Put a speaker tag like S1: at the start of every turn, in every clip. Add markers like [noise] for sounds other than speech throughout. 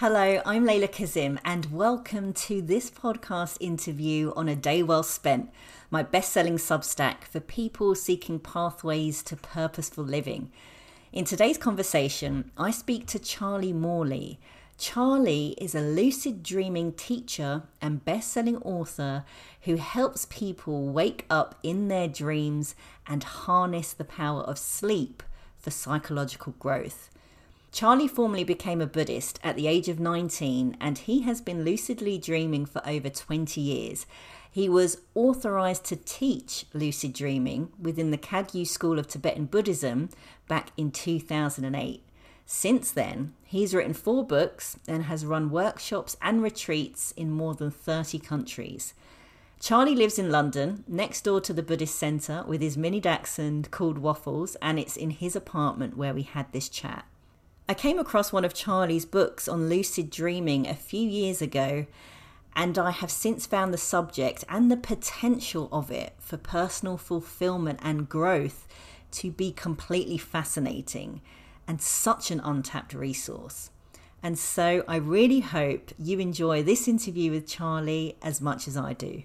S1: Hello, I'm Leyla Kazim, and welcome to this podcast interview on A Day Well Spent, my best selling substack for people seeking pathways to purposeful living. In today's conversation, I speak to Charlie Morley. Charlie is a lucid dreaming teacher and best selling author who helps people wake up in their dreams and harness the power of sleep for psychological growth. Charlie formally became a Buddhist at the age of 19 and he has been lucidly dreaming for over 20 years. He was authorized to teach lucid dreaming within the Kagyu School of Tibetan Buddhism back in 2008. Since then, he's written four books and has run workshops and retreats in more than 30 countries. Charlie lives in London, next door to the Buddhist Centre, with his mini dachshund called Waffles, and it's in his apartment where we had this chat. I came across one of Charlie's books on lucid dreaming a few years ago, and I have since found the subject and the potential of it for personal fulfillment and growth to be completely fascinating and such an untapped resource. And so I really hope you enjoy this interview with Charlie as much as I do.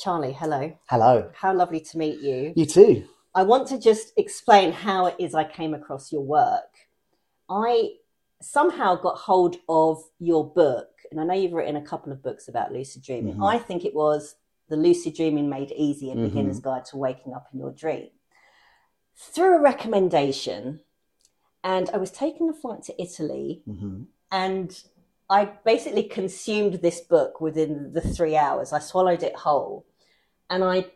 S1: Charlie, hello.
S2: Hello.
S1: How lovely to meet you.
S2: You too.
S1: I want to just explain how it is I came across your work. I somehow got hold of your book, and I know you've written a couple of books about lucid dreaming. Mm-hmm. I think it was The Lucid Dreaming Made Easy, a mm-hmm. beginner's guide to waking up in your dream. Through a recommendation, and I was taking a flight to Italy, mm-hmm. and I basically consumed this book within the three hours. I swallowed it whole, and I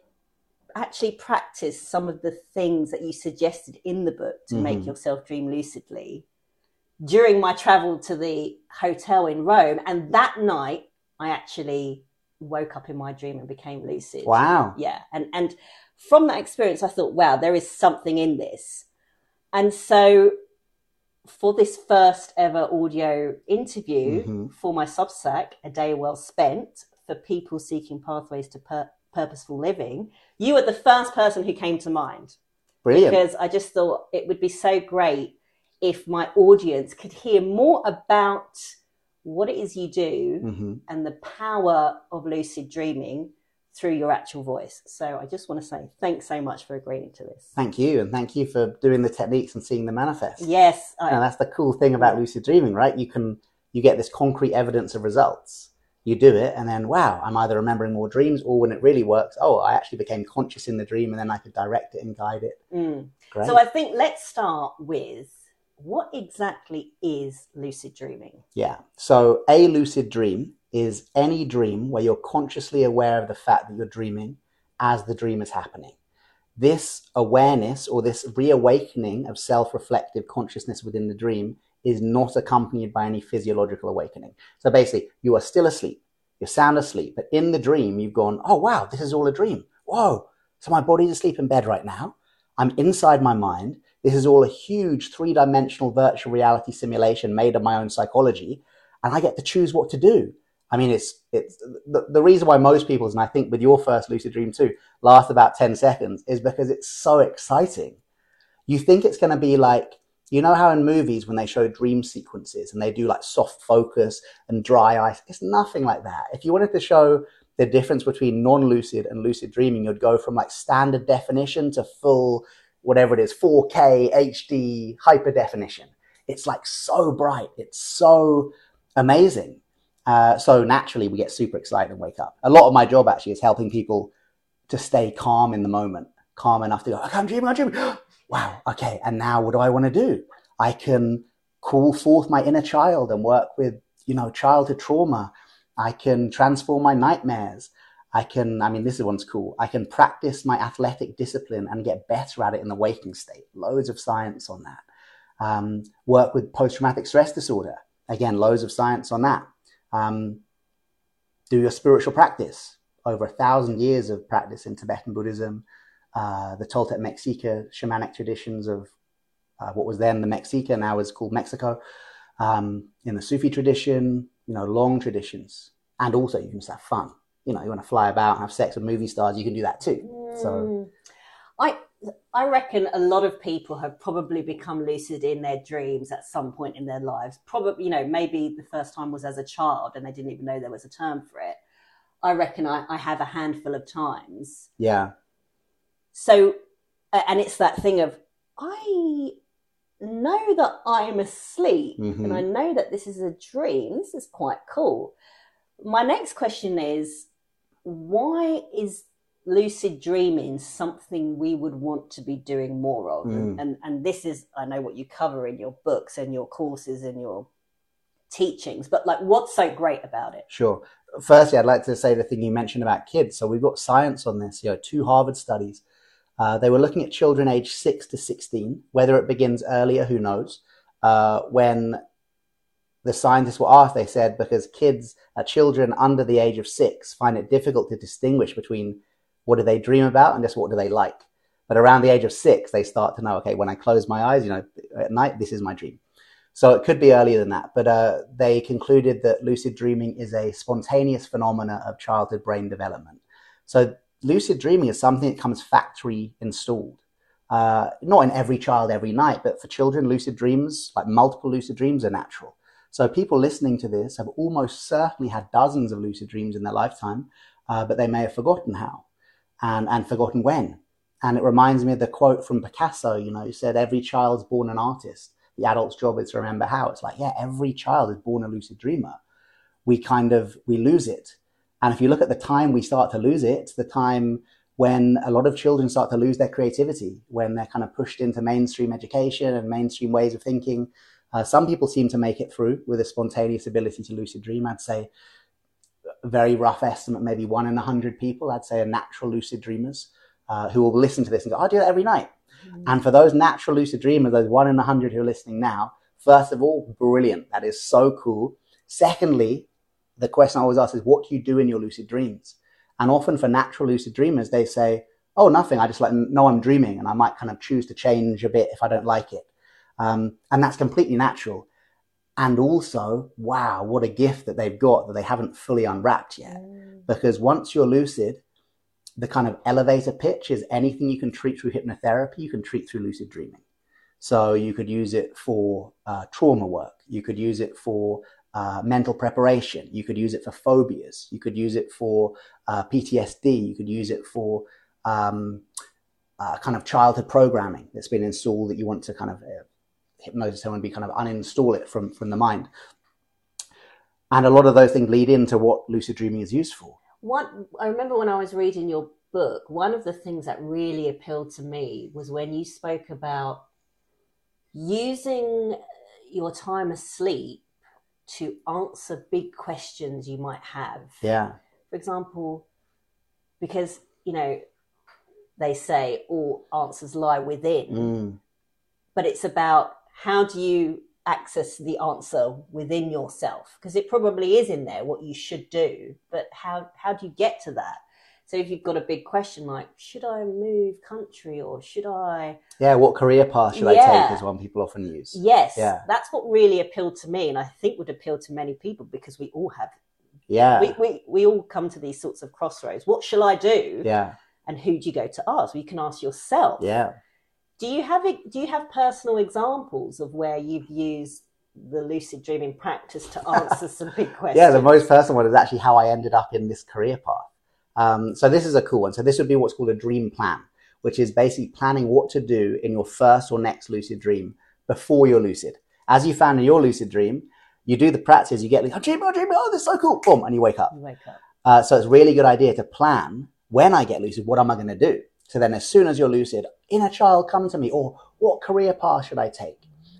S1: actually practiced some of the things that you suggested in the book to mm-hmm. make yourself dream lucidly during my travel to the hotel in Rome. And that night, I actually woke up in my dream and became lucid.
S2: Wow.
S1: Yeah. And, and from that experience, I thought, wow, there is something in this. And so for this first ever audio interview mm-hmm. for my Substack, A Day Well Spent, for people seeking pathways to pur- purposeful living, you were the first person who came to mind.
S2: Brilliant.
S1: Because I just thought it would be so great if my audience could hear more about what it is you do mm-hmm. and the power of lucid dreaming through your actual voice. So I just want to say thanks so much for agreeing to this.
S2: Thank you. And thank you for doing the techniques and seeing the manifest.
S1: Yes.
S2: I... And that's the cool thing about lucid dreaming, right? You can, you get this concrete evidence of results. You do it and then, wow, I'm either remembering more dreams or when it really works, oh, I actually became conscious in the dream and then I could direct it and guide it.
S1: Mm. So I think let's start with what exactly is lucid dreaming?
S2: Yeah. So, a lucid dream is any dream where you're consciously aware of the fact that you're dreaming as the dream is happening. This awareness or this reawakening of self reflective consciousness within the dream is not accompanied by any physiological awakening. So, basically, you are still asleep, you're sound asleep, but in the dream, you've gone, oh, wow, this is all a dream. Whoa. So, my body's asleep in bed right now. I'm inside my mind. This is all a huge three dimensional virtual reality simulation made of my own psychology. And I get to choose what to do. I mean, it's, it's the, the reason why most people's, and I think with your first lucid dream too, last about 10 seconds is because it's so exciting. You think it's going to be like, you know how in movies when they show dream sequences and they do like soft focus and dry ice, it's nothing like that. If you wanted to show the difference between non-lucid and lucid dreaming, you'd go from like standard definition to full whatever it is, 4K, HD, hyper definition. It's like so bright. It's so amazing. Uh, so naturally, we get super excited and wake up. A lot of my job actually is helping people to stay calm in the moment, calm enough to go, okay, I'm dreaming, I'm dreaming. [gasps] wow, okay. And now what do I want to do? I can call forth my inner child and work with, you know, childhood trauma. I can transform my nightmares. I can, I mean, this is one's cool. I can practice my athletic discipline and get better at it in the waking state. Loads of science on that. Um, work with post traumatic stress disorder. Again, loads of science on that. Um, do your spiritual practice. Over a thousand years of practice in Tibetan Buddhism, uh, the Toltec Mexica shamanic traditions of uh, what was then the Mexica, now is called Mexico. Um, in the Sufi tradition, you know, long traditions. And also you can just have fun you know, you want to fly about and have sex with movie stars, you can do that too. Mm. So,
S1: I I reckon a lot of people have probably become lucid in their dreams at some point in their lives. Probably, you know, maybe the first time was as a child and they didn't even know there was a term for it. I reckon I, I have a handful of times.
S2: Yeah.
S1: So, and it's that thing of, I know that I'm asleep
S2: Mhm.
S1: and I know that this is a dream. This is quite cool. My next question is why is lucid dreaming something we would want to be doing more of? And,
S2: Mm.
S1: and and this is I know what you cover in your books and your courses and your teachings, but like what's so great about it?
S2: Sure. Firstly, I'd like to say the thing you mentioned about kids. So we've got science on this. You know, two Harvard studies. Uh, they were looking at children aged six to sixteen. Whether it begins earlier, who knows? Uh, when the scientists were asked, they said because kids, uh, children under the age of six, find it difficult to distinguish between what do they dream about and just what do they like. But around the age of six, they start to know, okay, when I close my eyes, you know, at night, this is my dream. So it could be earlier than that, but uh, they concluded that lucid dreaming is a spontaneous phenomena of childhood brain development. So lucid dreaming is something that comes factory installed. Uh, not in every child every night, but for children, lucid dreams, like multiple lucid dreams, are natural. So people listening to this have almost certainly had dozens of lucid dreams in their lifetime, uh, but they may have forgotten how and, and forgotten when. And it reminds me of the quote from Picasso, you know, who said, Every child's born an artist. The adult's job is to remember how. It's like, yeah, every child is born a lucid dreamer. We kind of, we lose it. And if you look at the time we start to lose it, the time when a lot of children start to lose their creativity, when they're kind of pushed into mainstream education and mainstream ways of thinking. Uh, some people seem to make it through with a spontaneous ability to lucid dream. I'd say a very rough estimate, maybe one in a hundred people, I'd say are natural lucid dreamers uh, who will listen to this and go, I do that every night. And for those natural lucid dreamers, those one in a hundred who are listening now, first of all, brilliant. That is so cool. Secondly, the question I always ask is, what do you do in your lucid dreams? And often for natural lucid dreamers, they say, oh, nothing. I just like know I'm dreaming and I might kind of choose to change a bit if I don't like it. Um, and that's completely natural. And also, wow, what a gift that they've got that they haven't fully unwrapped yet. Because once you're lucid, the kind of elevator pitch is anything you can treat through hypnotherapy, you can treat through lucid dreaming. So you could use it for uh, trauma work. You could use it for uh, mental preparation. You could use it for phobias. You could use it for uh, PTSD. You could use it for um, uh, kind of childhood programming that's been installed that you want to kind of uh, hypnosis someone, be kind of uninstall it from from the mind. And a lot of those things lead into what lucid dreaming is used for.
S1: What I remember when I was reading your book, one of the things that really appealed to me was when you spoke about using your time asleep to answer big questions you might have.
S2: Yeah.
S1: For example, because, you know, they say all answers lie within,
S2: Mm.
S1: but it's about how do you access the answer within yourself because it probably is in there what you should do but how how do you get to that so if you've got a big question like should i move country or should i
S2: Yeah. What career path should I take? Is one people often use.
S1: yes
S2: Yeah.
S1: that's what really appealed to me and i think would appeal to many people because we all have
S2: Yeah.
S1: we, we we all come to these sorts of crossroads what shall i do
S2: yeah.
S1: and who do you go to ask well, you can ask yourself
S2: Yeah.
S1: Do you have do you have personal examples of where you've used the lucid dreaming practice to answer some big questions [laughs]
S2: Yeah, the most personal one is actually how I ended up in this career path. Um, so this is a cool one. So this would be what's called a dream plan, which is basically planning what to do in your first or next lucid dream before you're lucid. As you found in your lucid dream, you do the practice, you get like, oh, dream, oh, dream, oh, this is so cool, boom, and you wake up.
S1: you wake up
S2: Uh, so it's a really good idea to plan when I get lucid, what am I going to do? So then as soon as you're lucid, inner child come to me, or what career path should I take?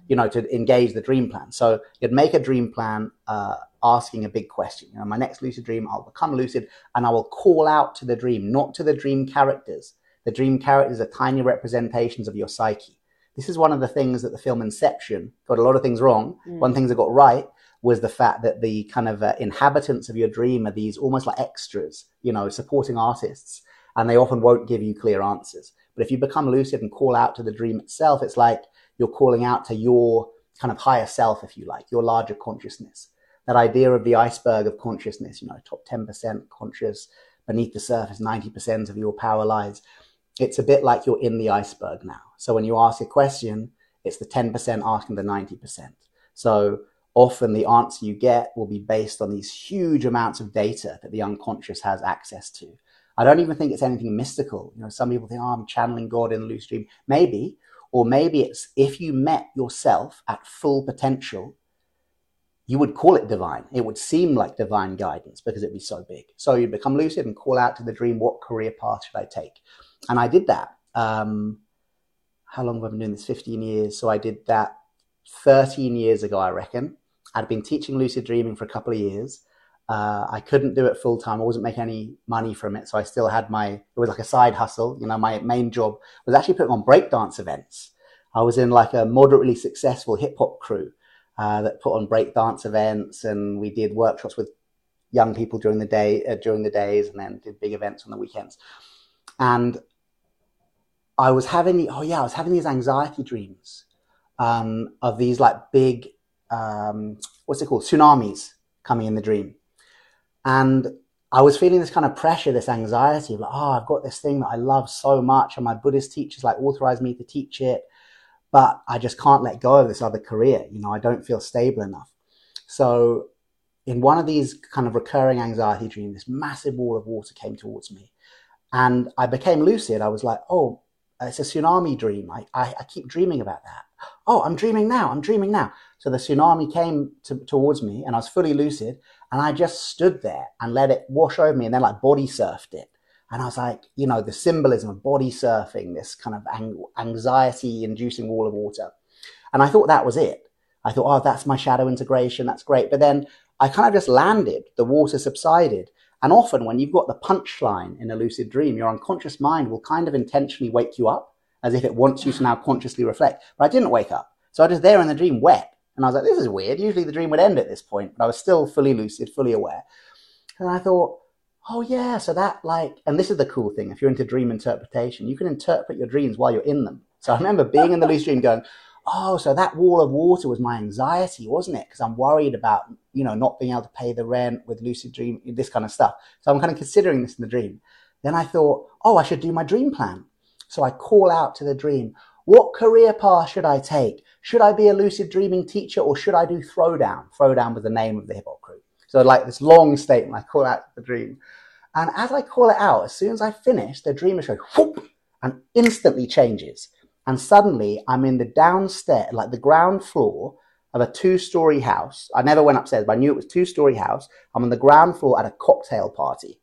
S2: You know, to engage the dream plan. So you'd make a dream plan, uh, asking a big question. You know, my next lucid dream, I'll become lucid and I will call out to the dream, not to the dream characters. The dream characters are tiny representations of your psyche. This is one of the things that the film Inception got a lot of things wrong.
S1: Mm.
S2: One thing that got right was the fact that the kind of uh, inhabitants of your dream are these almost like extras, you know, supporting artists, and they often won't give you clear answers. But if you become lucid and call out to the dream itself, it's like you're calling out to your kind of higher self, if you like, your larger consciousness. That idea of the iceberg of consciousness, you know, top 10% conscious, beneath the surface, 90% of your power lies. it's a bit like you're in the iceberg now. So when you ask a question, it's the 10% asking the 90%. So often the answer you get will be based on these huge amounts of data that the unconscious has access to. I don't even think it's anything mystical. You know, some people think, oh, I'm channeling God in a lucid dream. Maybe, or maybe it's if you met yourself at full potential, you would call it divine. It would seem like divine guidance because it'd be so big. So you'd become lucid and call out to the dream, what career path should I take? And I did that. Um, how long have I been doing this? 15 years. So I did that 13 years ago, I reckon. I'd been teaching lucid dreaming for a couple of years. Uh, I couldn't do it full time. I wasn't making any money from it. So I still had my, it was like a side hustle. You know, my main job was actually putting on breakdance events. I was in like a moderately successful hip hop crew uh, that put on breakdance events and we did workshops with young people during the day, uh, during the days and then did big events on the weekends. And I was having, oh yeah, I was having these anxiety dreams um, of these like big, um, what's it called, tsunamis coming in the dream. And I was feeling this kind of pressure, this anxiety of like, oh, I've got this thing that I love so much, and my Buddhist teachers like authorized me to teach it, but I just can't let go of this other career. You know, I don't feel stable enough. So, in one of these kind of recurring anxiety dreams, this massive wall of water came towards me, and I became lucid. I was like, oh, it's a tsunami dream. I, I, I keep dreaming about that. Oh, I'm dreaming now. I'm dreaming now. So the tsunami came to, towards me, and I was fully lucid and I just stood there and let it wash over me and then like body surfed it. And I was like, you know, the symbolism of body surfing, this kind of anxiety inducing wall of water. And I thought that was it. I thought, oh, that's my shadow integration. That's great. But then I kind of just landed. The water subsided. And often when you've got the punchline in a lucid dream, your unconscious mind will kind of intentionally wake you up as if it wants you to now consciously reflect. But I didn't wake up. So I was there in the dream wet. And I was like, this is weird. Usually the dream would end at this point, but I was still fully lucid, fully aware. And I thought, oh yeah, so that like, and this is the cool thing. If you're into dream interpretation, you can interpret your dreams while you're in them. So I remember being in the lucid dream going, oh, so that wall of water was my anxiety, wasn't it? Because I'm worried about, you know, not being able to pay the rent with lucid dream, this kind of stuff. So I'm kind of considering this in the dream. Then I thought, oh, I should do my dream plan. So I call out to the dream, what career path should I take? Should I be a lucid dreaming teacher or should I do throwdown? Throwdown was the name of the hip hop crew. So like this long statement, I call out the dream. And as I call it out, as soon as I finish, the dream is whoop and instantly changes. And suddenly I'm in the downstairs, like the ground floor of a two story house. I never went upstairs, but I knew it was two story house. I'm on the ground floor at a cocktail party.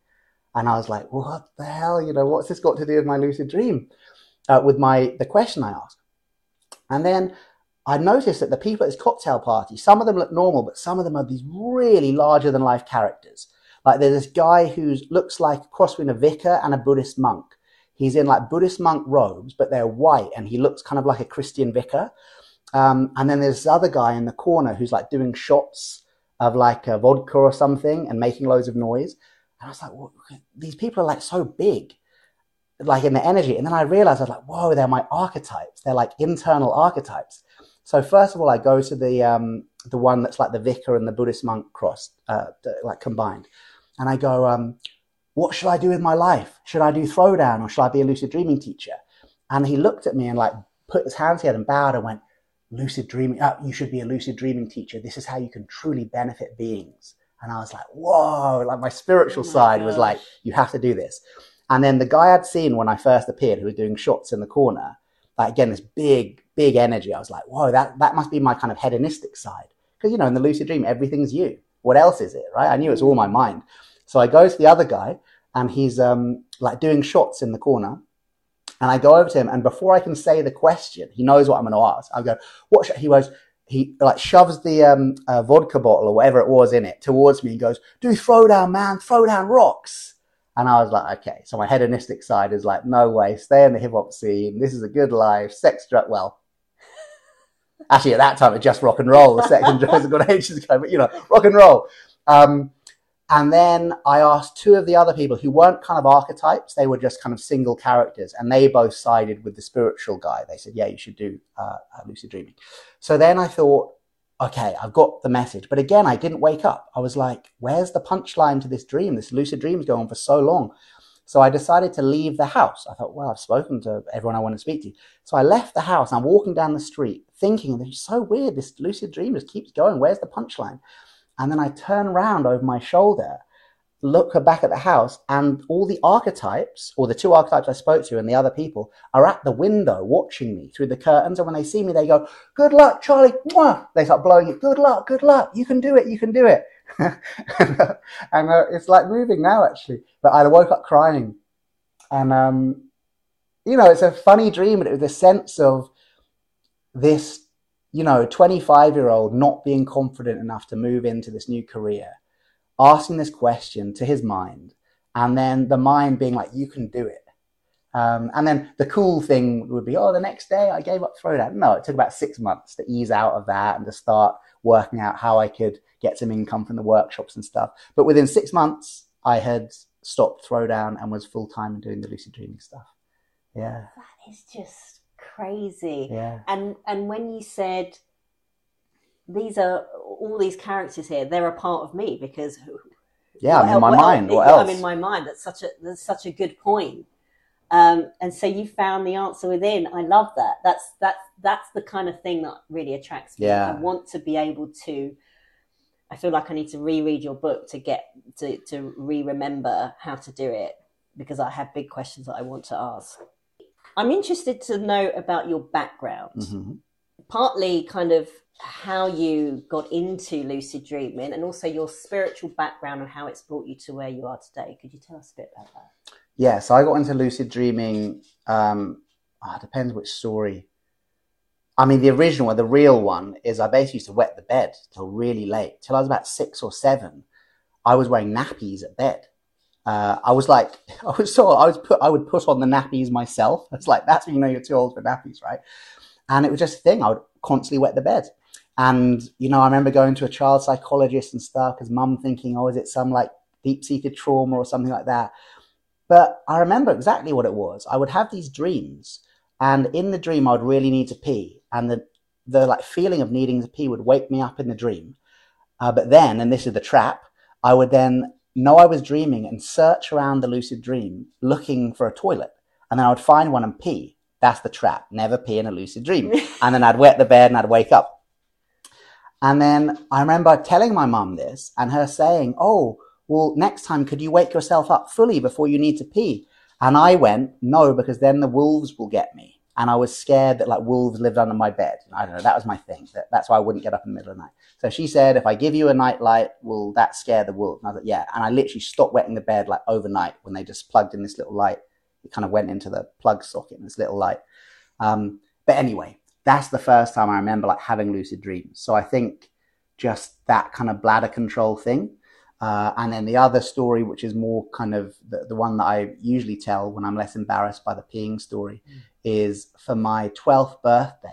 S2: And I was like, what the hell? You know, what's this got to do with my lucid dream? Uh, with my, the question I asked. And then I noticed that the people at this cocktail party, some of them look normal, but some of them are these really larger than life characters. Like there's this guy who looks like a cross between a vicar and a Buddhist monk. He's in like Buddhist monk robes, but they're white and he looks kind of like a Christian vicar. Um, and then there's this other guy in the corner who's like doing shots of like a vodka or something and making loads of noise. And I was like, well, these people are like so big, like in the energy. And then I realized I was like, whoa, they're my archetypes. They're like internal archetypes. So first of all, I go to the um, the one that's like the vicar and the Buddhist monk cross, uh, like combined, and I go, um, "What should I do with my life? Should I do throwdown or should I be a lucid dreaming teacher?" And he looked at me and like put his hands together and bowed and went, "Lucid dreaming. Oh, you should be a lucid dreaming teacher. This is how you can truly benefit beings." And I was like, "Whoa!" Like my spiritual oh my side gosh. was like, "You have to do this." And then the guy I'd seen when I first appeared, who was doing shots in the corner, like again, this big big energy. I was like, whoa, that, that must be my kind of hedonistic side. Because, you know, in the lucid dream, everything's you. What else is it, right? I knew it was all my mind. So I go to the other guy and he's um, like doing shots in the corner. And I go over to him, and before I can say the question, he knows what I'm going to ask. I go, "What?" He goes, he like shoves the um, uh, vodka bottle or whatever it was in it towards me and goes, "Do throwdown, man! Throwdown rocks!" And I was like, okay. So my hedonistic side is like, no way, stay in the hip hop scene. This is a good life. Sex, drug, well, actually at that time it's just rock and roll. The sex and drugs have got [laughs] ages ago, but you know, rock and roll. Um, and then I asked two of the other people who weren't kind of archetypes; they were just kind of single characters, and they both sided with the spiritual guy. They said, "Yeah, you should do uh, lucid dreaming." So then I thought, okay, I've got the message. But again, I didn't wake up. I was like, where's the punchline to this dream? This lucid dream's going on for so long. So I decided to leave the house. I thought, well, I've spoken to everyone I want to speak to. So I left the house. I'm walking down the street thinking, this is so weird. This lucid dream just keeps going. Where's the punchline? And then I turn around over my shoulder, look back at the house, and all the archetypes, or the two archetypes I spoke to and the other people, are at the window watching me through the curtains. And when they see me, they go, Good luck, Charlie. Mwah! They start blowing it. Good luck, good luck. You can do it, you can do it. [laughs] and, uh, it's like moving now, actually. But I woke up crying. And, um, you know, it's a funny dream, but it was a sense of this you know, 25 year old not being confident enough to move into this new career, asking this question to his mind, and then the mind being like, you can do it. Um, and then the cool thing would be, oh, the next day I gave up throwdown. No, it took about six months to ease out of that and to start working out how I could get some income from the workshops and stuff. But within six months, I had stopped throwdown and was full time doing the lucid dreaming stuff. Yeah.
S1: That is just crazy.
S2: Yeah.
S1: And and when you said these are all these characters here, they're a part of me because
S2: yeah, I'm in my mind. What else?
S1: I'm in my mind. That's such a that's such a good point. Um, and so you found the answer within. I love that. That's that's that's the kind of thing that really attracts me.
S2: Yeah.
S1: I want to be able to. I feel like I need to reread your book to get to to re-remember how to do it because I have big questions that I want to ask. I'm interested to know about your background,
S2: mm-hmm.
S1: partly kind of how you got into lucid dreaming and also your spiritual background and how it's brought you to where you are today. Could you tell us a bit about that?
S2: Yeah, so I got into lucid dreaming. Um, oh, depends which story. I mean, the original one, the real one, is I basically used to wet the bed till really late, till I was about six or seven. I was wearing nappies at bed uh, I was like, [laughs] I was so, I was put, I would put on the nappies myself. [laughs] It's like, that's when you know you're too old for nappies, right? And it was just a thing. I would constantly wet the bed. And, you know, I remember going to a child psychologist and stuff because mum thinking, oh, is it some like deep seated trauma or something like that? But I remember exactly what it was. I would have these dreams and in the dream, I'd really need to pee. And the, the like feeling of needing to pee would wake me up in the dream. Uh, but then, and this is the trap, I would then know I was dreaming and search around the lucid dream looking for a toilet. And then I would find one and pee. That's the trap. Never pee in a lucid dream. [laughs] and then I'd wet the bed and I'd wake up. And then I remember telling my mum this and her saying, Oh, well, next time, could you wake yourself up fully before you need to pee? And I went, No, because then the wolves will get me and I was scared that like wolves lived under my bed. I don't know. That was my thing. That, that's why I wouldn't get up in the middle of the night. So she said, if I give you a night light, will that scare the wolves? And I was like, yeah. And I literally stopped wetting the bed like overnight when they just plugged in this little light. It kind of went into the plug socket in this little light. Um, but anyway, that's the first time I remember like having lucid dreams. So I think just that kind of bladder control thing. Uh, and then the other story, which is more kind of the, the one that I usually tell when I'm less embarrassed by the peeing story, mm is for my 12th birthday,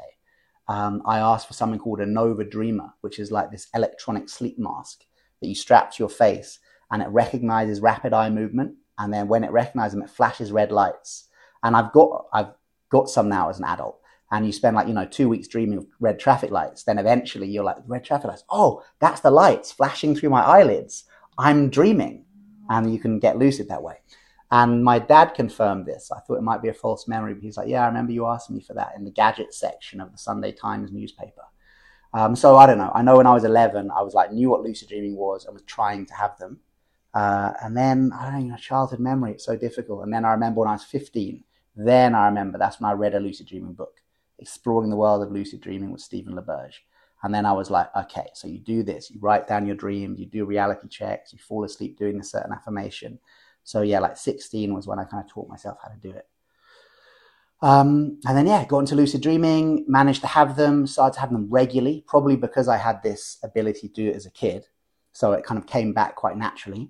S2: um, I asked for something called a Nova Dreamer, which is like this electronic sleep mask that you strap to your face and it recognizes rapid eye movement. And then when it recognizes them, it flashes red lights. And I've got, I've got some now as an adult. And you spend like, you know, two weeks dreaming of red traffic lights. Then eventually you're like, red traffic lights. Oh, that's the lights flashing through my eyelids. I'm dreaming. And you can get lucid that way. And my dad confirmed this. I thought it might be a false memory, but he's like, Yeah, I remember you asked me for that in the gadget section of the Sunday Times newspaper. Um, so I don't know. I know when I was 11, I was like, knew what lucid dreaming was and was trying to have them. Uh, and then, I don't know, childhood memory, it's so difficult. And then I remember when I was 15, then I remember that's when I read a lucid dreaming book, Exploring the World of Lucid Dreaming with Stephen LaBerge. And then I was like, okay, so you do this, you write down your dreams, you do reality checks, you fall asleep doing a certain affirmation. So yeah, like 16 was when I kind of taught myself how to do it. Um, and then yeah, got into lucid dreaming, managed to have them, started to have them regularly, probably because I had this ability to do it as a kid. So it kind of came back quite naturally.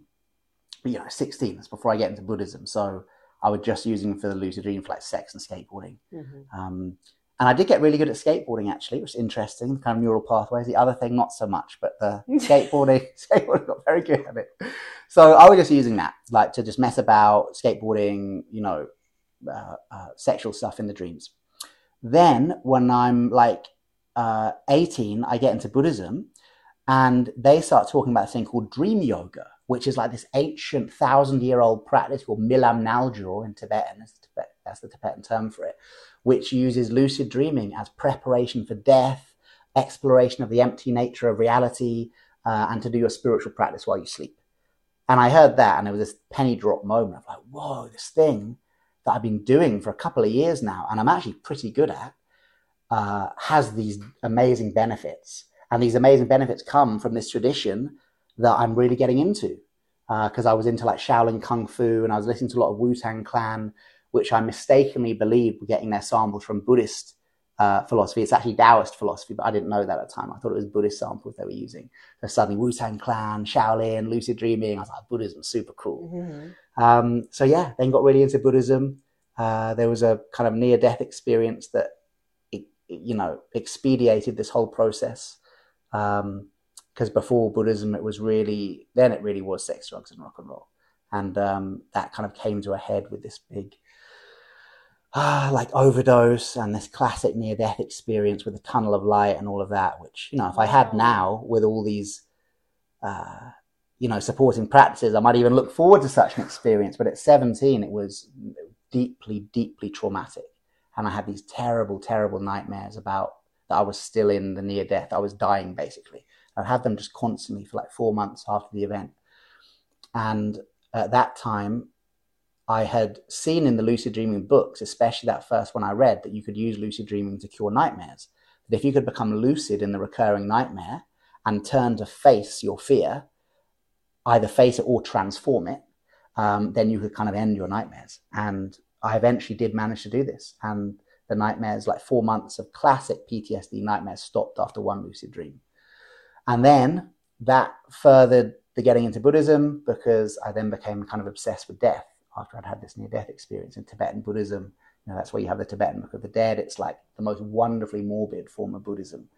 S2: But you know, 16, that's before I get into Buddhism. So I was just using them for the lucid dream for like sex and skateboarding. Mm-hmm. Um, and I did get really good at skateboarding actually, which is interesting, kind of neural pathways. The other thing, not so much, but the [laughs] skateboarding, [laughs] skateboarding got very good at it. So I was just using that, like to just mess about, skateboarding, you know, uh, uh, sexual stuff in the dreams. Then when I'm like uh, 18, I get into Buddhism And they start talking about a thing called dream yoga, which is like this ancient thousand year old practice called Milam Naljor in Tibetan. That's, Tibet, that's the Tibetan term for it, which uses lucid dreaming as preparation for death, exploration of the empty nature of reality, uh, and to do your spiritual practice while you sleep. And I heard that, and it was this penny drop moment of like, whoa, this thing that I've been doing for a couple of years now, and I'm actually pretty good at, uh, has these amazing benefits. And these amazing benefits come from this tradition that I'm really getting into. Because uh, I was into like Shaolin Kung Fu and I was listening to a lot of Wu Tang Clan, which I mistakenly believed were getting their samples from Buddhist uh, philosophy. It's actually Taoist philosophy, but I didn't know that at the time. I thought it was Buddhist samples they were using. So suddenly Wu Tang Clan, Shaolin, lucid dreaming. I was like, Buddhism's super cool. Mm-hmm. Um, so yeah, then got really into Buddhism. Uh, there was a kind of near death experience that, it, you know, expedited this whole process. Because um, before Buddhism, it was really, then it really was sex, drugs, and rock and roll. And um, that kind of came to a head with this big, uh, like overdose and this classic near death experience with the tunnel of light and all of that, which, you know, if I had now with all these, uh, you know, supporting practices, I might even look forward to such an experience. But at 17, it was deeply, deeply traumatic. And I had these terrible, terrible nightmares about that I was still in the near death. I was dying basically. I'd have them just constantly for like four months after the event. And at that time, I had seen in the lucid dreaming books, especially that first one I read, that you could use lucid dreaming to cure nightmares. That if you could become lucid in the recurring nightmare and turn to face your fear, either face it or transform it, um, then you could kind of end your nightmares. And I eventually did manage to do this. And the nightmares, like four months of classic PTSD nightmares, stopped after one lucid dream. And then that furthered the getting into Buddhism because I then became kind of obsessed with death after I'd had this near death experience in Tibetan Buddhism. You know, that's where you have the Tibetan Book of the Dead. It's like the most wonderfully morbid form of Buddhism,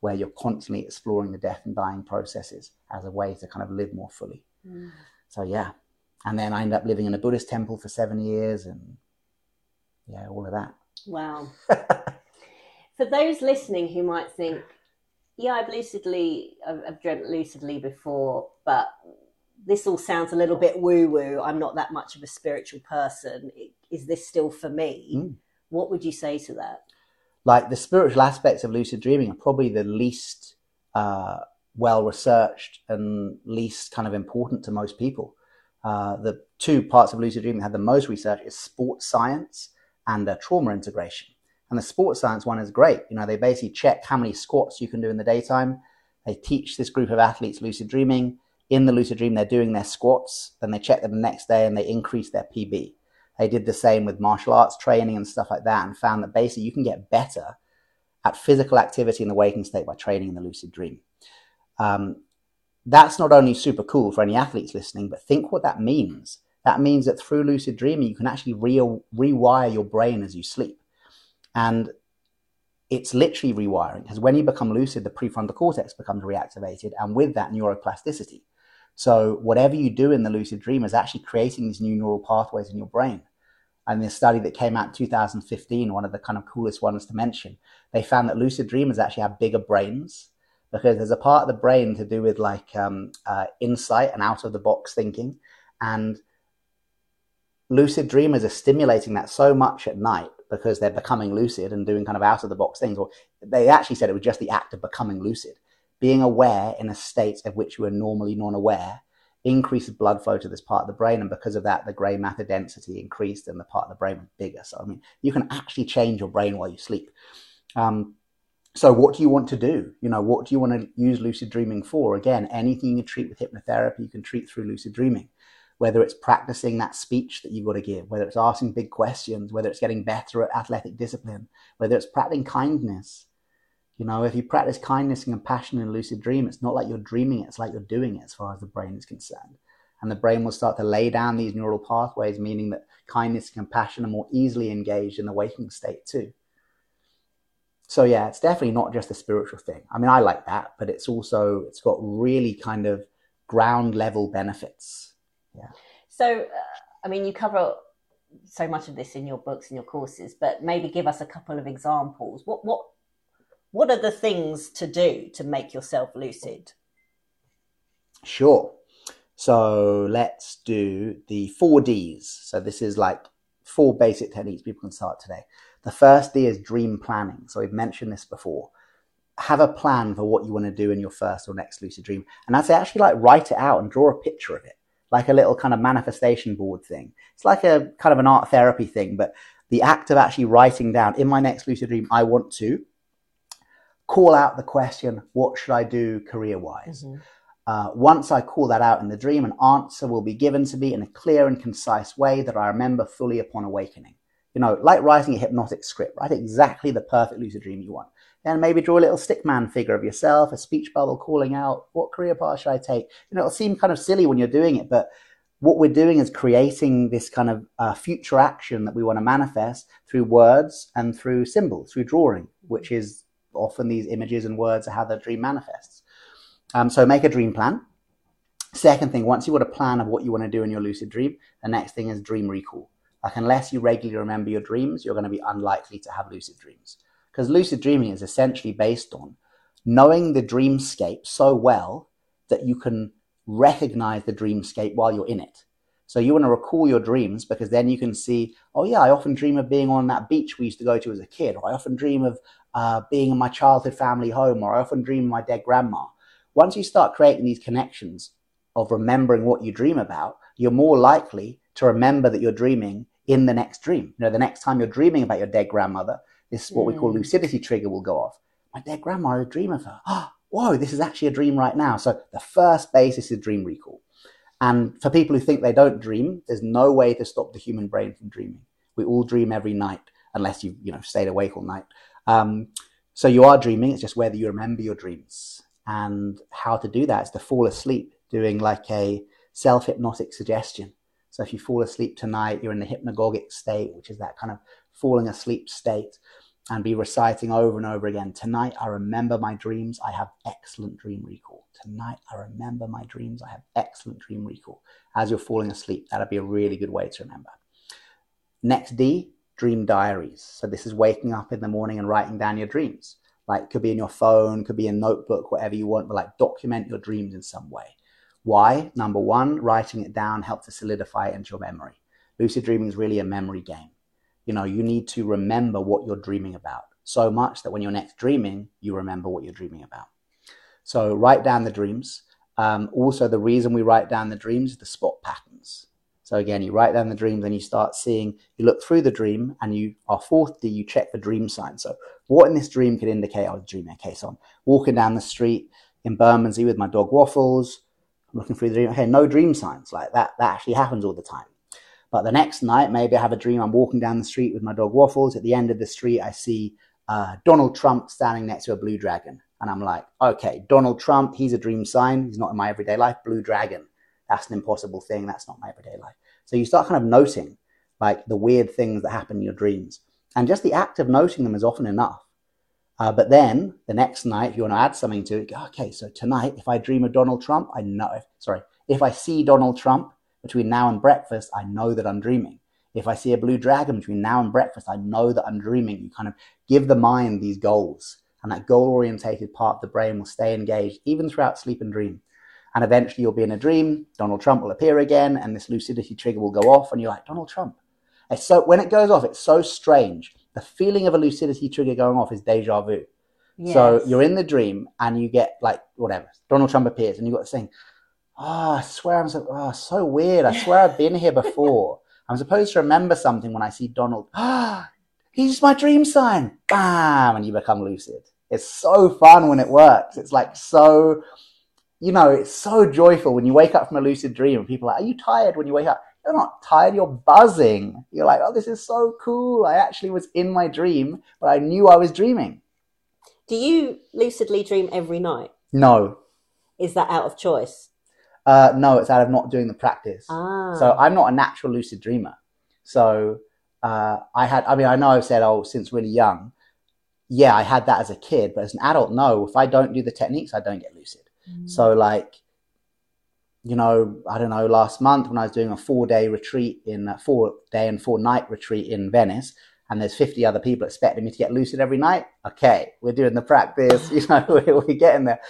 S2: where you're constantly exploring the death and dying processes as a way to kind of live more fully. Mm. So yeah, and then I ended up living in a Buddhist temple for seven years, and yeah, all of that.
S1: Wow. [laughs] for those listening who might think, yeah, I've lucidly, I've, I've dreamt lucidly before, but this all sounds a little bit woo woo. I'm not that much of a spiritual person. Is this still for me? Mm. What would you say to that?
S2: Like the spiritual aspects of lucid dreaming are probably the least uh, well researched and least kind of important to most people. Uh, the two parts of lucid dreaming that had the most research is sports science and uh, trauma integration. And the sports science one is great. You know, they basically check how many squats you can do in the daytime. They teach this group of athletes lucid dreaming. In the lucid dream, they're doing their squats. Then they check them the next day and they increase their PB. They did the same with martial arts training and stuff like that and found that basically you can get better at physical activity in the waking state by training in the lucid dream. Um, that's not only super cool for any athletes listening, but think what that means. That means that through lucid dreaming, you can actually re- rewire your brain as you sleep. And it's literally rewiring because when you become lucid, the prefrontal cortex becomes reactivated, and with that, neuroplasticity. So, whatever you do in the lucid dream is actually creating these new neural pathways in your brain. And this study that came out in 2015, one of the kind of coolest ones to mention, they found that lucid dreamers actually have bigger brains because there's a part of the brain to do with like um, uh, insight and out of the box thinking. And lucid dreamers are stimulating that so much at night because they're becoming lucid and doing kind of out of the box things. Or they actually said it was just the act of becoming lucid. Being aware in a state of which you are normally non aware increases blood flow to this part of the brain. And because of that, the gray matter density increased and the part of the brain was bigger. So, I mean, you can actually change your brain while you sleep. Um, so what do you want to do you know what do you want to use lucid dreaming for again anything you can treat with hypnotherapy you can treat through lucid dreaming whether it's practicing that speech that you've got to give whether it's asking big questions whether it's getting better at athletic discipline whether it's practicing kindness you know if you practice kindness and compassion in a lucid dream it's not like you're dreaming it it's like you're doing it as far as the brain is concerned and the brain will start to lay down these neural pathways meaning that kindness and compassion are more easily engaged in the waking state too so yeah, it's definitely not just a spiritual thing. I mean, I like that, but it's also it's got really kind of ground level benefits. Yeah.
S1: So, uh, I mean, you cover so much of this in your books and your courses, but maybe give us a couple of examples. What what what are the things to do to make yourself lucid?
S2: Sure. So let's do the four Ds. So this is like four basic techniques people can start today. The first D is dream planning. So we've mentioned this before. Have a plan for what you want to do in your first or next lucid dream. And I'd say actually like write it out and draw a picture of it, like a little kind of manifestation board thing. It's like a kind of an art therapy thing, but the act of actually writing down in my next lucid dream, I want to call out the question, what should I do career wise? Mm-hmm. Uh, once I call that out in the dream, an answer will be given to me in a clear and concise way that I remember fully upon awakening. You know, like writing a hypnotic script, write exactly the perfect lucid dream you want. Then maybe draw a little stickman figure of yourself, a speech bubble calling out, what career path should I take? You know, it'll seem kind of silly when you're doing it, but what we're doing is creating this kind of uh, future action that we want to manifest through words and through symbols, through drawing, which is often these images and words are how the dream manifests. Um, so make a dream plan. Second thing, once you've got a plan of what you want to do in your lucid dream, the next thing is dream recall. Like unless you regularly remember your dreams, you're going to be unlikely to have lucid dreams. Because lucid dreaming is essentially based on knowing the dreamscape so well that you can recognize the dreamscape while you're in it. So you want to recall your dreams because then you can see, oh yeah, I often dream of being on that beach we used to go to as a kid, or I often dream of uh, being in my childhood family home, or I often dream of my dead grandma. Once you start creating these connections of remembering what you dream about, you're more likely to remember that you're dreaming in the next dream. You know, the next time you're dreaming about your dead grandmother, this is what mm. we call mm. lucidity trigger will go off. My dead grandma, I dream of her. Oh, whoa, this is actually a dream right now. So the first basis is dream recall. And for people who think they don't dream, there's no way to stop the human brain from dreaming. We all dream every night, unless you've you know, stayed awake all night. Um, so you are dreaming. It's just whether you remember your dreams and how to do that is to fall asleep doing like a self hypnotic suggestion. So if you fall asleep tonight, you're in the hypnagogic state, which is that kind of falling asleep state and be reciting over and over again. Tonight, I remember my dreams. I have excellent dream recall. Tonight, I remember my dreams. I have excellent dream recall. As you're falling asleep, that'd be a really good way to remember. Next D, dream diaries. So this is waking up in the morning and writing down your dreams. Like could be in your phone, could be a notebook, whatever you want, but like document your dreams in some way. Why? Number one, writing it down helps to solidify it into your memory. Lucid dreaming is really a memory game you know, you need to remember what you're dreaming about so much that when you're next dreaming, you remember what you're dreaming about. So write down the dreams. Um, also, the reason we write down the dreams is to spot patterns. So again, you write down the dreams and you start seeing, you look through the dream and you are fourth D, you check the dream sign. So what in this dream could indicate I was dreaming? Okay, so I'm walking down the street in Bermondsey with my dog Waffles. I'm looking through the dream. Okay, no dream signs. Like that, that actually happens all the time. But the next night, maybe I have a dream. I'm walking down the street with my dog Waffles. At the end of the street, I see uh, Donald Trump standing next to a blue dragon. And I'm like, okay, Donald Trump, he's a dream sign. He's not in my everyday life. Blue dragon, that's an impossible thing. That's not my everyday life. So you start kind of noting like the weird things that happen in your dreams. And just the act of noting them is often enough. Uh, but then the next night, if you want to add something to it, go, okay, so tonight, if I dream of Donald Trump, I know, if, sorry, if I see Donald Trump, between now and breakfast, I know that I'm dreaming. If I see a blue dragon between now and breakfast, I know that I'm dreaming. You kind of give the mind these goals, and that goal orientated part of the brain will stay engaged even throughout sleep and dream. And eventually you'll be in a dream, Donald Trump will appear again, and this lucidity trigger will go off, and you're like, Donald Trump. It's so when it goes off, it's so strange. The feeling of a lucidity trigger going off is deja vu. Yes. So you're in the dream and you get like whatever. Donald Trump appears and you got this thing, oh, I swear I'm so, oh, so weird. I swear I've been here before. [laughs] I'm supposed to remember something when I see Donald. Ah, he's my dream sign. Bam, and you become lucid. It's so fun when it works. It's like so, you know, it's so joyful when you wake up from a lucid dream and people are like, are you tired when you wake up? You're not tired, you're buzzing. You're like, oh, this is so cool. I actually was in my dream, but I knew I was dreaming.
S3: Do you lucidly dream every night?
S2: No.
S3: Is that out of choice?
S2: Uh, no, it's out of not doing the practice. Ah. So I'm not a natural lucid dreamer. So uh, I had, I mean, I know I've said, oh, since really young. Yeah, I had that as a kid, but as an adult, no. If I don't do the techniques, I don't get lucid. Mm. So, like, you know, I don't know, last month when I was doing a four day retreat in a four day and four night retreat in Venice, and there's 50 other people expecting me to get lucid every night. Okay, we're doing the practice, [laughs] you know, we're getting there.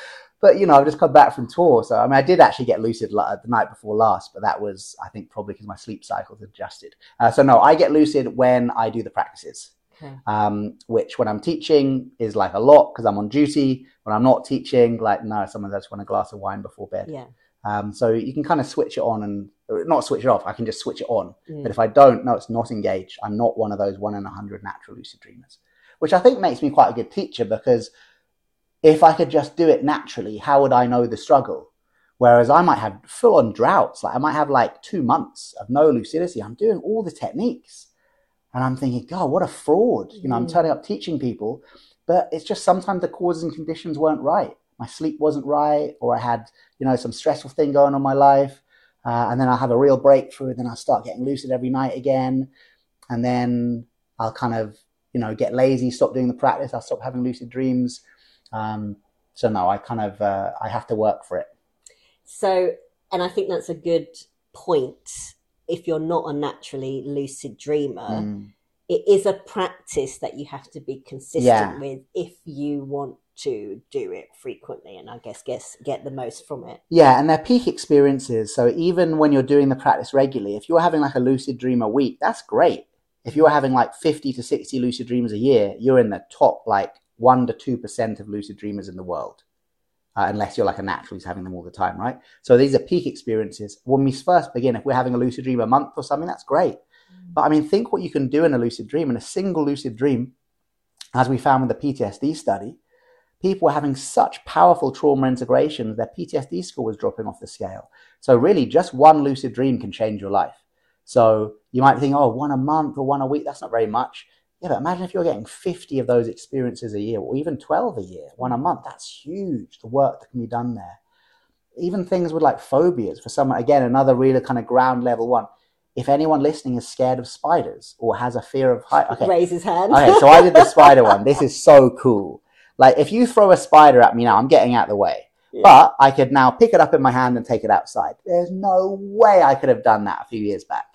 S2: but you know, I've just come back from tour, so I mean, I did actually get lucid the night before last, but that was, I think, probably because my sleep cycles adjusted. Uh, so no, I get lucid when I do the practices,
S3: Okay.
S2: um, which when I'm teaching is like a lot because I'm on duty. When I'm not teaching, like no, someone just want a glass of wine before bed.
S3: Yeah.
S2: Um, so you can kind of switch it on and uh, not switch it off. I can just switch it on.
S3: Mm.
S2: But if I don't, no, it's not engaged. I'm not one of those one in a hundred natural lucid dreamers, which I think makes me quite a good teacher because if I could just do it naturally, how would I know the struggle? Whereas I might have full on droughts, like I might have like two months of no lucidity. I'm doing all the techniques and I'm thinking, God, what a fraud. You know, I'm
S3: Mm.
S2: turning up teaching people, but it's just sometimes the causes and conditions weren't right. My sleep wasn't right, or I had, you know, some stressful thing going on in my life. Uh, and then I'll have a real breakthrough, and then I'll start getting lucid every night again. And then I'll kind of, you know, get lazy, stop doing the practice, I'll stop having lucid dreams. Um, so no, I kind of, uh, I have to work for it.
S3: So, and I think that's a good point. If you're not a naturally lucid dreamer,
S2: Mm.
S3: it is a practice that you have to be consistent
S2: Yeah.
S3: with if you want to do it frequently and I guess guess get the most from it.
S2: Yeah, and they're peak experiences. So even when you're doing the practice regularly, if you're having like a lucid dream a week, that's great. If you're having like 50 to 60 lucid dreams a year, you're in the top like 1 to 2% of lucid dreamers in the world. Uh, unless you're like a natural who's having them all the time, right? So these are peak experiences. When we first begin, if we're having a lucid dream a month or something, that's great. But I mean, think what you can do in a lucid dream. In a single lucid dream, as we found with the PTSD study, people were having such powerful trauma integrations, their PTSD score was dropping off the scale. So, really, just one lucid dream can change your life. So, you might think, oh, one a month or one a week, that's not very much. Yeah, but imagine if you're getting 50 of those experiences a year, or even 12 a year, one a month. That's huge, the work that can be done there. Even things with like phobias, for someone, again, another really kind of ground level one. If anyone listening is scared of spiders or has a fear of height, okay,
S3: Raise his hand.
S2: Okay, so I did the spider one. This is so cool. Like, if you throw a spider at me now, I'm getting out of the way.
S3: Yeah.
S2: But I could now pick it up in my hand and take it outside. There's no way I could have done that a few years back.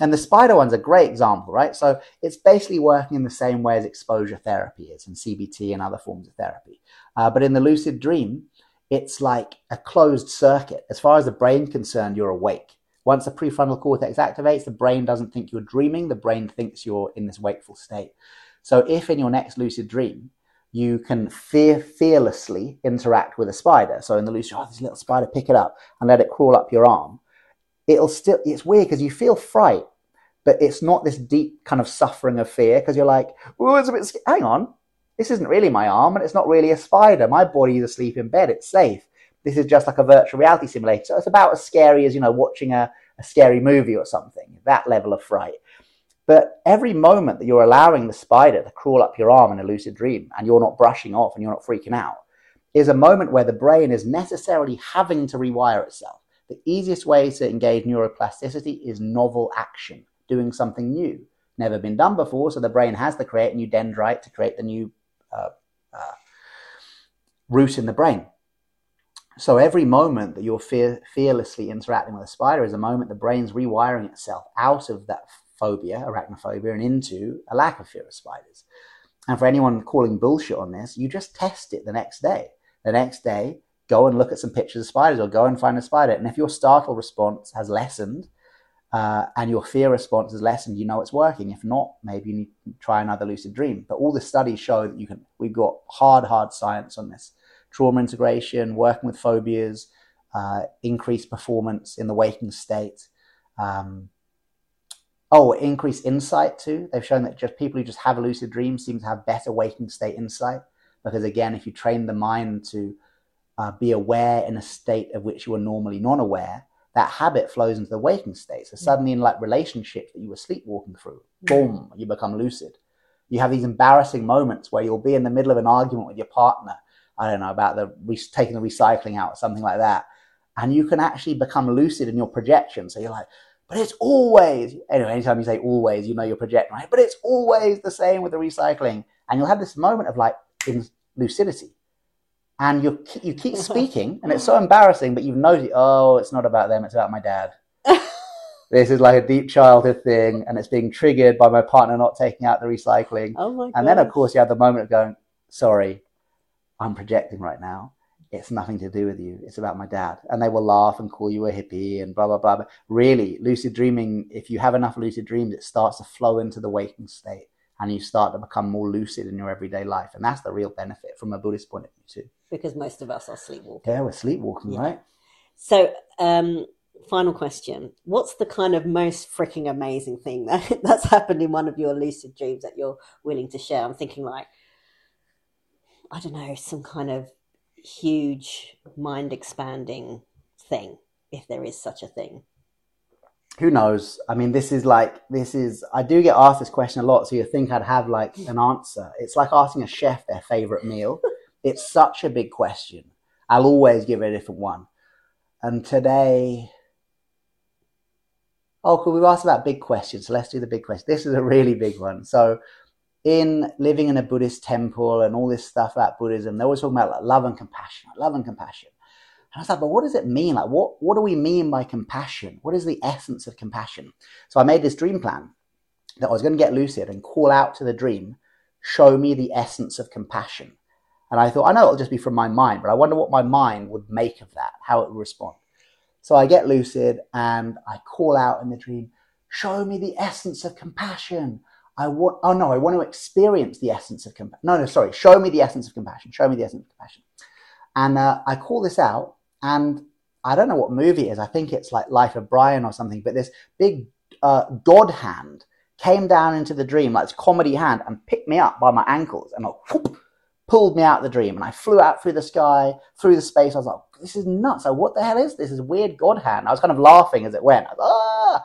S2: And the spider one's a great example, right? So it's basically working in the same way as exposure therapy is and CBT and other forms of therapy. Uh, but in the lucid dream, it's like a closed circuit. As far as the brain concerned, you're awake. Once the prefrontal cortex activates, the brain doesn't think you're dreaming. The brain thinks you're in this wakeful state. So if in your next lucid dream, you can fear, fearlessly interact with a spider. So in the lucid, oh, this little spider, pick it up and let it crawl up your arm. It'll still, it's weird because you feel fright, but it's not this deep kind of suffering of fear because you're like, oh, it's a bit, hang on, this isn't really my arm and it's not really a spider. My body is asleep in bed. It's safe. This is just like a virtual reality simulator. So it's about as scary as, you know, watching a, a scary movie or something, that level of fright. But every moment that you're allowing the spider to crawl up your arm in a lucid dream and you're not brushing off and you're not freaking out is a moment where the brain is necessarily having to rewire itself. The easiest way to engage neuroplasticity is novel action, doing something new, never been done before. So the brain has to create a new dendrite to create the new uh, uh, root in the brain. So every moment that you're fear, fearlessly interacting with a spider is a moment the brain's rewiring itself out of that phobia, arachnophobia, and into a lack of fear of spiders. And for anyone calling bullshit on this, you just test it the next day. The next day, go and look at some pictures of spiders or go and find a spider. And if your startle response has lessened uh, and your fear response has lessened, you know it's working. If not, maybe you need to try another lucid dream. But all the studies show that you can, we've got hard, hard science on this trauma integration, working with phobias, uh, increased performance in the waking state. Um, oh, increased insight too. They've shown that just people who just have a lucid dream seem to have better waking state insight because again, if you train the mind to uh, be aware in a state of which you are normally non-aware, that habit flows into the waking state. So suddenly, in like relationships that you were sleepwalking through, boom, you become lucid. You have these embarrassing moments where you'll be in the middle of an argument with your partner. I don't know about the re- taking the recycling out, or something like that, and you can actually become lucid in your projection. So you're like, but it's always anyway. Anytime you say always, you know you're projecting, right? But it's always the same with the recycling, and you'll have this moment of like in lucidity, and you you keep [laughs] speaking, and it's so embarrassing, but you've noticed, oh, it's not about them, it's about my dad. [laughs] this is like a deep childhood thing, and it's being triggered by my partner not taking out the recycling.
S3: Oh my god.
S2: And then, of course, you have the moment of going, sorry, I'm projecting right now. it's nothing to do with you. It's about my dad. And they will laugh and call you a hippie and blah, blah, blah. But really, lucid dreaming, if you have enough lucid dreams, it starts to flow into the waking state and you start to become more lucid in your everyday life. And that's the real benefit from a Buddhist point of view, too.
S3: Because most of us are sleepwalking.
S2: Yeah, we're sleepwalking, yeah. right?
S3: So, um, final question. What's the kind of most freaking amazing thing that, [laughs] that's happened in one of your lucid dreams that you're willing to share? I'm thinking like, I don't know, some kind of huge mind expanding thing, if there is such a thing.
S2: Who knows? I mean, this is like, this is, I do get asked this question a lot, so you think I'd have like an answer. It's like asking a chef their favorite meal. [laughs] it's such a big question. I'll always give a different one. And today, oh. We've asked about big questions, so let's do the big question. This is a really big one. So, in living in a Buddhist temple and all this stuff about Buddhism, they're always talking about like love and compassion, love and compassion. And I was like, but what does it mean? Like, what, what do we mean by compassion? What is the essence of compassion? So I made this dream plan that I was going to get lucid and call out to the dream, show me the essence of compassion. And I thought, I know it'll just be from my mind, but I wonder what my mind would make of that, how it would respond. So I get lucid and I call out in the dream, show me the essence of compassion. I want, oh no, I want to experience the essence of compassion. No, no, sorry. Show me the essence of compassion. Show me the essence of compassion. And uh, I call this out, and I don't know what movie it is. I think it's like Life of Brian or something. But this big uh, God hand came down into the dream, like this comedy hand, and picked me up by my ankles and like, whoop, pulled me out of the dream. And I flew out through the sky, through the space. I was like, this is nuts. Like, what the hell is this? This is weird God hand. I was kind of laughing as it went. Was, ah!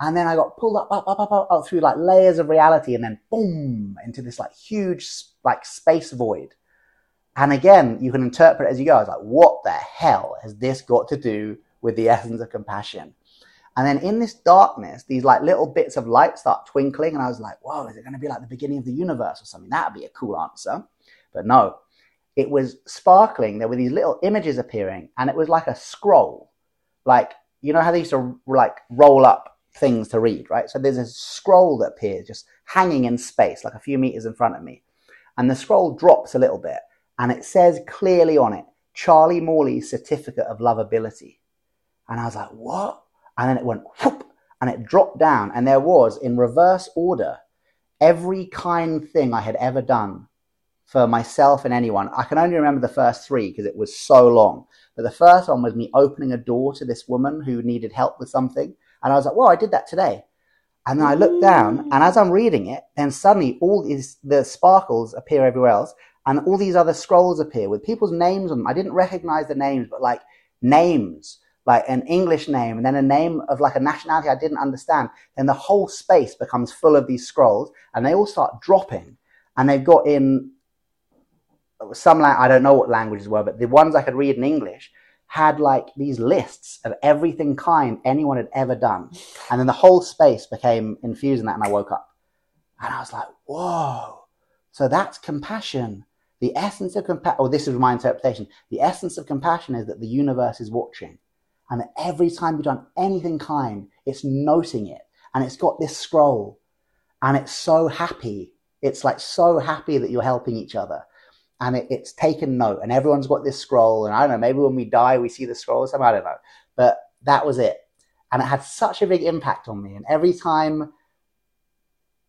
S2: And then I got pulled up, up, up, up, up, up through like layers of reality and then boom into this like huge like space void. And again, you can interpret as you go. I was like, what the hell has this got to do with the essence of compassion? And then in this darkness, these like little bits of light start twinkling. And I was like, whoa, is it going to be like the beginning of the universe or something? That'd be a cool answer. But no, it was sparkling. There were these little images appearing and it was like a scroll. Like, you know how they used to like roll up things to read, right? So there's a scroll that appears just hanging in space, like a few meters in front of me. And the scroll drops a little bit and it says clearly on it, Charlie Morley's certificate of lovability. And I was like, what? And then it went whoop and it dropped down and there was in reverse order every kind thing I had ever done for myself and anyone. I can only remember the first three because it was so long. But the first one was me opening a door to this woman who needed help with something. And I was like, well, I did that today. And then I looked down, and as I'm reading it, then suddenly all these the sparkles appear everywhere else, and all these other scrolls appear with people's names on them. I didn't recognize the names, but like names, like an English name, and then a name of like a nationality I didn't understand. Then the whole space becomes full of these scrolls, and they all start dropping. And they've got in some I don't know what languages were, but the ones I could read in English had like these lists of everything kind anyone had ever done. And then the whole space became infused in that and I woke up. And I was like, whoa. So that's compassion. The essence of compassion, or oh, this is my interpretation. The essence of compassion is that the universe is watching. And that every time you've done anything kind, it's noting it. And it's got this scroll. And it's so happy. It's like so happy that you're helping each other and it, it's taken note and everyone's got this scroll and i don't know maybe when we die we see the scroll or something i don't know. But that was it. And it had such a big impact on me and every time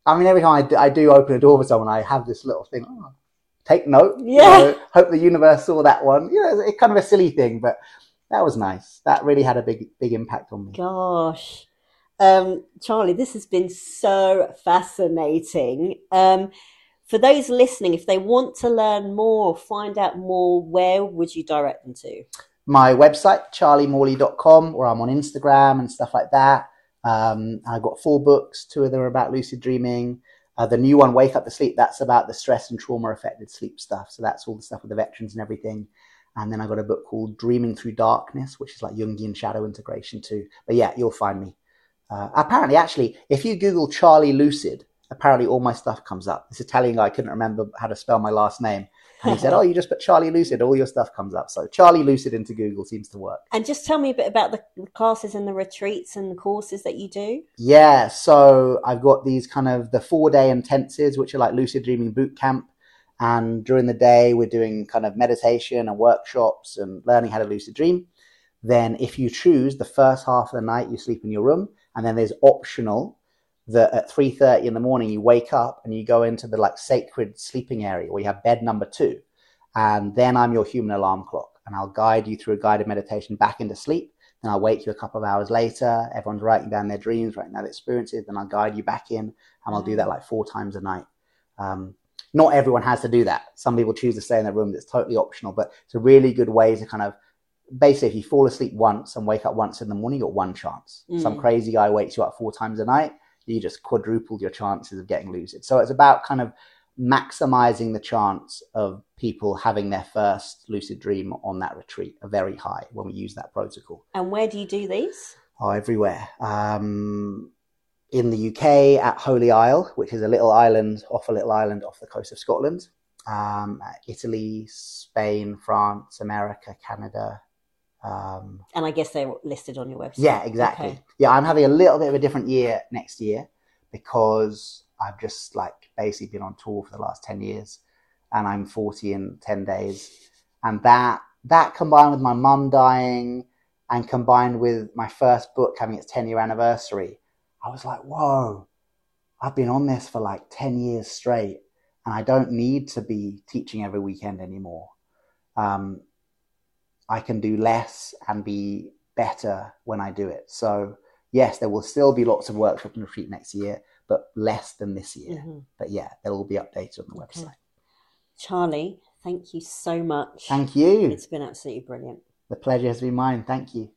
S2: i mean every time i do, I do open a door for someone i have this little thing oh, take note.
S3: Yeah. you know,
S2: hope the universe saw that one. You know it's kind of a silly thing but that was nice. That really had a big big impact on me.
S3: Gosh. Um, charlie this has been so fascinating. Um, for those listening, if they want to learn more, or find out more, where would you direct them to?
S2: My website, charliemorley.com, where I'm on Instagram and stuff like that. Um, I've got four books. Two of them are about lucid dreaming. Uh, the new one, Wake Up to Sleep, that's about the stress and trauma affected sleep stuff. So that's all the stuff with the veterans and everything. And then I got a book called Dreaming Through Darkness, which is like Jungian shadow integration too. But yeah, you'll find me. Uh, apparently, actually, if you Google Charlie Lucid, apparently all my stuff comes up. This Italian guy couldn't remember how to spell my last name. And he said, Oh, you just put Charlie Lucid, all your stuff comes up. So Charlie Lucid into Google seems to work.
S3: And just tell me a bit about the classes and the retreats and the courses that you do.
S2: Yeah. So I've got these kind of the four day intensives, which are like lucid dreaming boot camp. And during the day, we're doing kind of meditation and workshops and learning how to lucid dream. Then, if you choose, the first half of the night you sleep in your room, and then there's optional that at 3.30 in the morning you wake up and you go into the like sacred sleeping area where you have bed number two and then i'm your human alarm clock and i'll guide you through a guided meditation back into sleep. Then i'll wake you a couple of hours later. Everyone's writing down their dreams writing down their experiences then i'll guide you back in and i'll do that like four times a night. Um, not everyone has to do that. Some people choose to stay in their room that's totally optional but it's a really good way to kind of basically if you fall asleep once and wake up once in the morning you got one chance.
S3: Mm.
S2: some crazy guy wakes you up four times a night you just quadrupled your chances of getting lucid. So it's about kind of maximizing the chance of people having their first lucid dream on that retreat are very high when we use that protocol.
S3: And where do you do these?
S2: Oh, everywhere. Um, in the UK at Holy Isle, which is a little island off a little island off the coast of Scotland. Um, Italy, Spain, France, America, Canada. Um,
S3: And I guess they're listed on your website.
S2: yeah, exactly.
S3: Okay.
S2: Yeah, I'm having a little bit of a different year next year because I've just like basically been on tour for the last 10 years and I'm 40 in 10 days. And that, that combined with my mum dying and combined with my first book having its 10 year anniversary, I was like, whoa, I've been on this for like 10 years straight and I don't need to be teaching every weekend anymore. Um, I can do less and be better when I do it. So yes, there will still be lots of workshop and retreat next year, but less than this year.
S3: Mhm.
S2: But yeah, they'll all be updated on the
S3: Okay.
S2: website.
S3: Charlie, thank you so much.
S2: Thank you.
S3: It's been absolutely brilliant.
S2: The pleasure has been mine. Thank you.